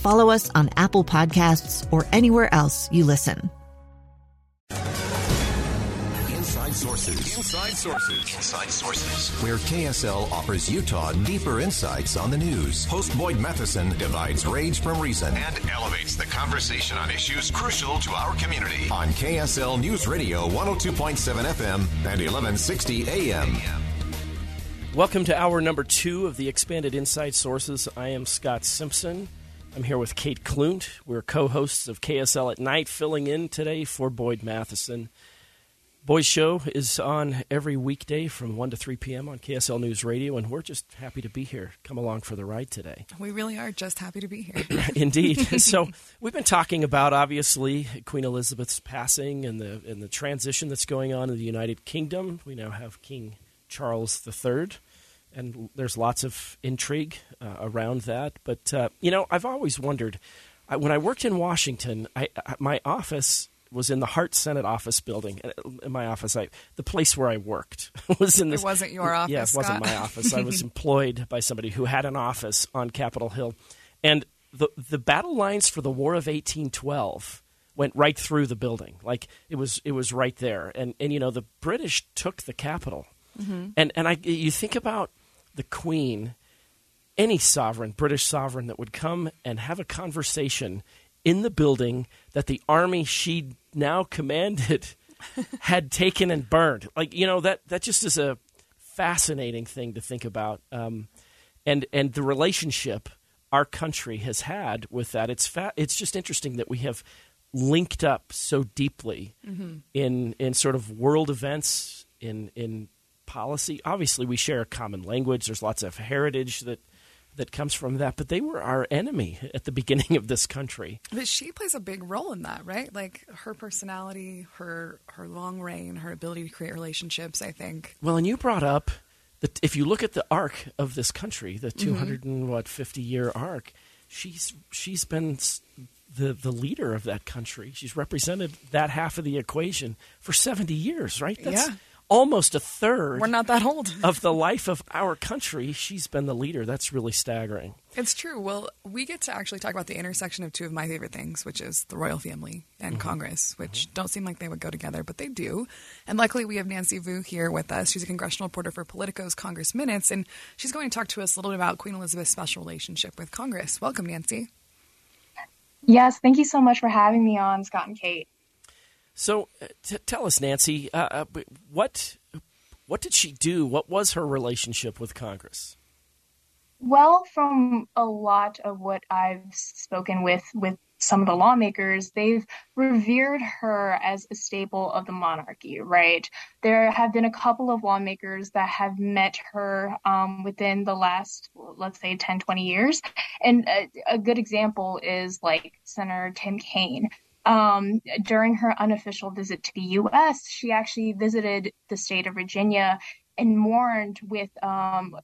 follow us on Apple Podcasts, or anywhere else you listen. Inside Sources. Inside Sources. Inside Sources. Where KSL offers Utah deeper insights on the news. Host Boyd Matheson divides rage from reason and elevates the conversation on issues crucial to our community. On KSL News Radio 102.7 FM and 1160 AM. Welcome to hour number two of the Expanded Inside Sources. I am Scott Simpson. I'm here with Kate Klunt. We're co hosts of KSL at Night, filling in today for Boyd Matheson. Boyd's show is on every weekday from 1 to 3 p.m. on KSL News Radio, and we're just happy to be here. Come along for the ride today. We really are just happy to be here. Indeed. so, we've been talking about, obviously, Queen Elizabeth's passing and the, and the transition that's going on in the United Kingdom. We now have King Charles III, and there's lots of intrigue uh, around that. But uh, you know, I've always wondered I, when I worked in Washington, I, my office was in the Hart Senate office building. In my office, I, the place where I worked was in this. It wasn't your office. Yeah, it wasn't my office. I was employed by somebody who had an office on Capitol Hill, and the the battle lines for the War of 1812 went right through the building. Like it was it was right there. And and you know the British took the capital. Mm-hmm. And and I you think about the Queen, any sovereign, British sovereign that would come and have a conversation in the building that the army she now commanded had taken and burned. Like you know that that just is a fascinating thing to think about. Um, and and the relationship our country has had with that. It's fa- it's just interesting that we have linked up so deeply Mm-hmm. in in sort of world events in in policy. Obviously, we share a common language. There's lots of heritage that that comes from that, but they were our enemy at the beginning of this country. But she plays a big role in that, right? Like her personality, her her long reign, her ability to create relationships. I think. Well, and you brought up that if you look at the arc of this country, the mm-hmm. 200 and what 50 year arc, she's she's been the the leader of that country. She's represented that half of the equation for 70 years, right? That's Yeah. Almost a third We're not that old. of the life of our country. She's been the leader. That's really staggering. It's true. Well, we get to actually talk about the intersection of two of my favorite things, which is the royal family and mm-hmm. Congress, which mm-hmm. don't seem like they would go together, but they do. And luckily, we have Nancy Vu here with us. She's a congressional reporter for Politico's Congress Minutes, and she's going to talk to us a little bit about Queen Elizabeth's special relationship with Congress. Welcome, Nancy. Yes, thank you so much for having me on, Scott and Kate. So, uh, t- tell us, Nancy, uh, uh, what what did she do? What was her relationship with Congress? Well, from a lot of what I've spoken with with some of the lawmakers, they've revered her as a staple of the monarchy, right? There have been a couple of lawmakers that have met her um, within the last, let's say, 10, 20 years. And a, a good example is like Senator Tim Kaine. Um, during her unofficial visit to the U.S., she actually visited the state of Virginia and mourned with um,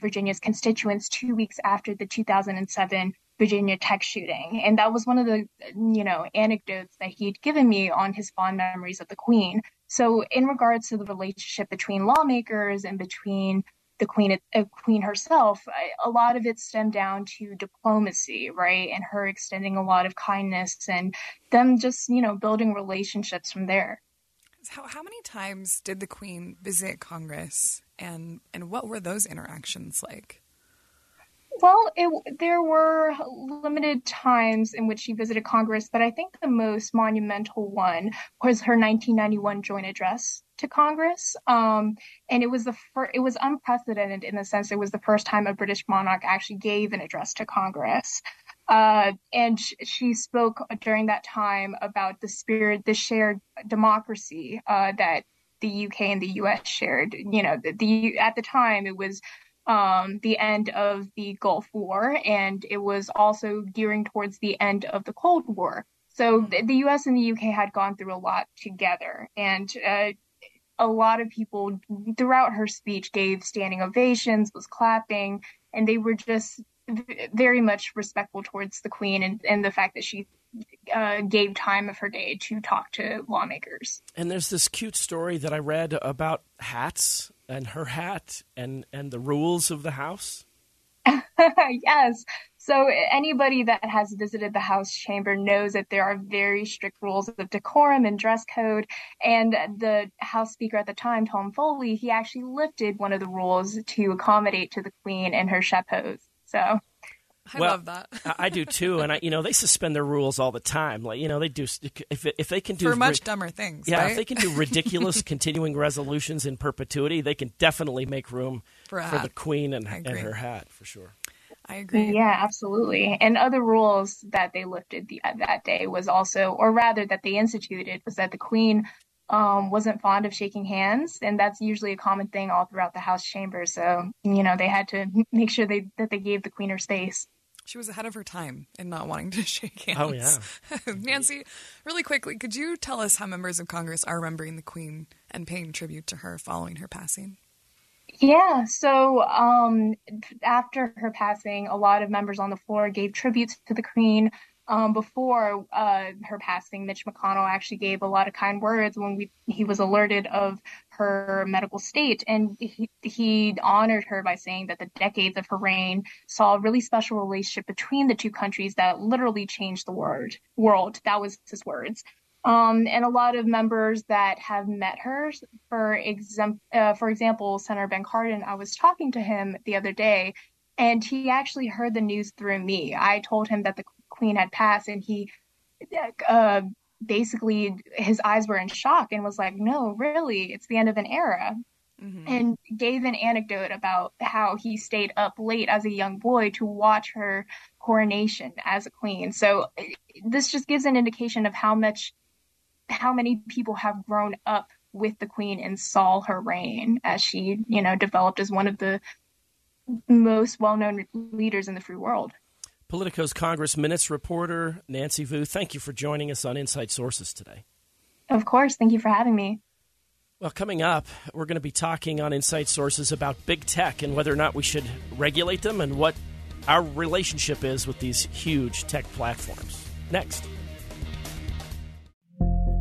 Virginia's constituents two weeks after the 2007 Virginia Tech shooting. And that was one of the, you know, anecdotes that he'd given me on his fond memories of the Queen. So, in regards to the relationship between lawmakers and between the Queen, uh, Queen herself, I, a lot of it stemmed down to diplomacy, right? And her extending a lot of kindness and them just, you know, building relationships from there. How, how many times did the Queen visit Congress, and, and what were those interactions like? Well, it, there were limited times in which she visited Congress, but I think the most monumental one was her 1991 joint address to Congress. Um, and it was the fir- it was unprecedented in the sense it was the first time a British monarch actually gave an address to Congress. Uh, and sh- she spoke during that time about the spirit, the shared democracy uh, that the UK and the US shared. You know, the, the at the time it was um, the end of the Gulf War, and it was also gearing towards the end of the Cold War. So the, U.S. and the U.K. had gone through a lot together, and uh, a lot of people throughout her speech gave standing ovations, was clapping, and they were just very much respectful towards the Queen and, and the fact that she uh, gave time of her day to talk to lawmakers. And there's this cute story that I read about hats and her hat and and the rules of the house? yes. So anybody that has visited the House chamber knows that there are very strict rules of decorum and dress code. And the House Speaker at the time, Tom Foley, he actually lifted one of the rules to accommodate to the Queen and her chapeaus. So I well, love that. I do too, and I, you know, they suspend their rules all the time. Like, you know, they do if if they can do for much ri- dumber things. Yeah, right? if they can do ridiculous continuing resolutions in perpetuity, they can definitely make room for, for the queen and, and her hat for sure. I agree. Yeah, absolutely. And other rules that they lifted the, that day was also, or rather, that they instituted was that the queen um, wasn't fond of shaking hands, and that's usually a common thing all throughout the House chamber. So you know they had to make sure they that they gave the queen her space she was ahead of her time in not wanting to shake hands. Oh yeah, Nancy, really quickly, could you tell us how members of Congress are remembering the Queen and paying tribute to her following her passing? Yeah, so um, after her passing, a lot of members on the floor gave tributes to the Queen. Um, before uh, her passing, Mitch McConnell actually gave a lot of kind words when we, he was alerted of her medical state, and he, he honored her by saying that the decades of her reign saw a really special relationship between the two countries that literally changed the word, world. That was his words. Um, and a lot of members that have met her, for, exam- uh, for example, Senator Ben Cardin, I was talking to him the other day, and he actually heard the news through me. I told him that the queen had passed and he uh, basically his eyes were in shock and was like no really it's the end of an era mm-hmm. and gave an anecdote about how he stayed up late as a young boy to watch her coronation as a queen so this just gives an indication of how much how many people have grown up with the queen and saw her reign as she you know developed as one of the most well-known leaders in the free world Politico's Congress Minutes reporter, Nancy Vu, thank you for joining us on Inside Sources today. Of course. Thank you for having me. Well, coming up, we're going to be talking on Inside Sources about big tech and whether or not we should regulate them and what our relationship is with these huge tech platforms. Next.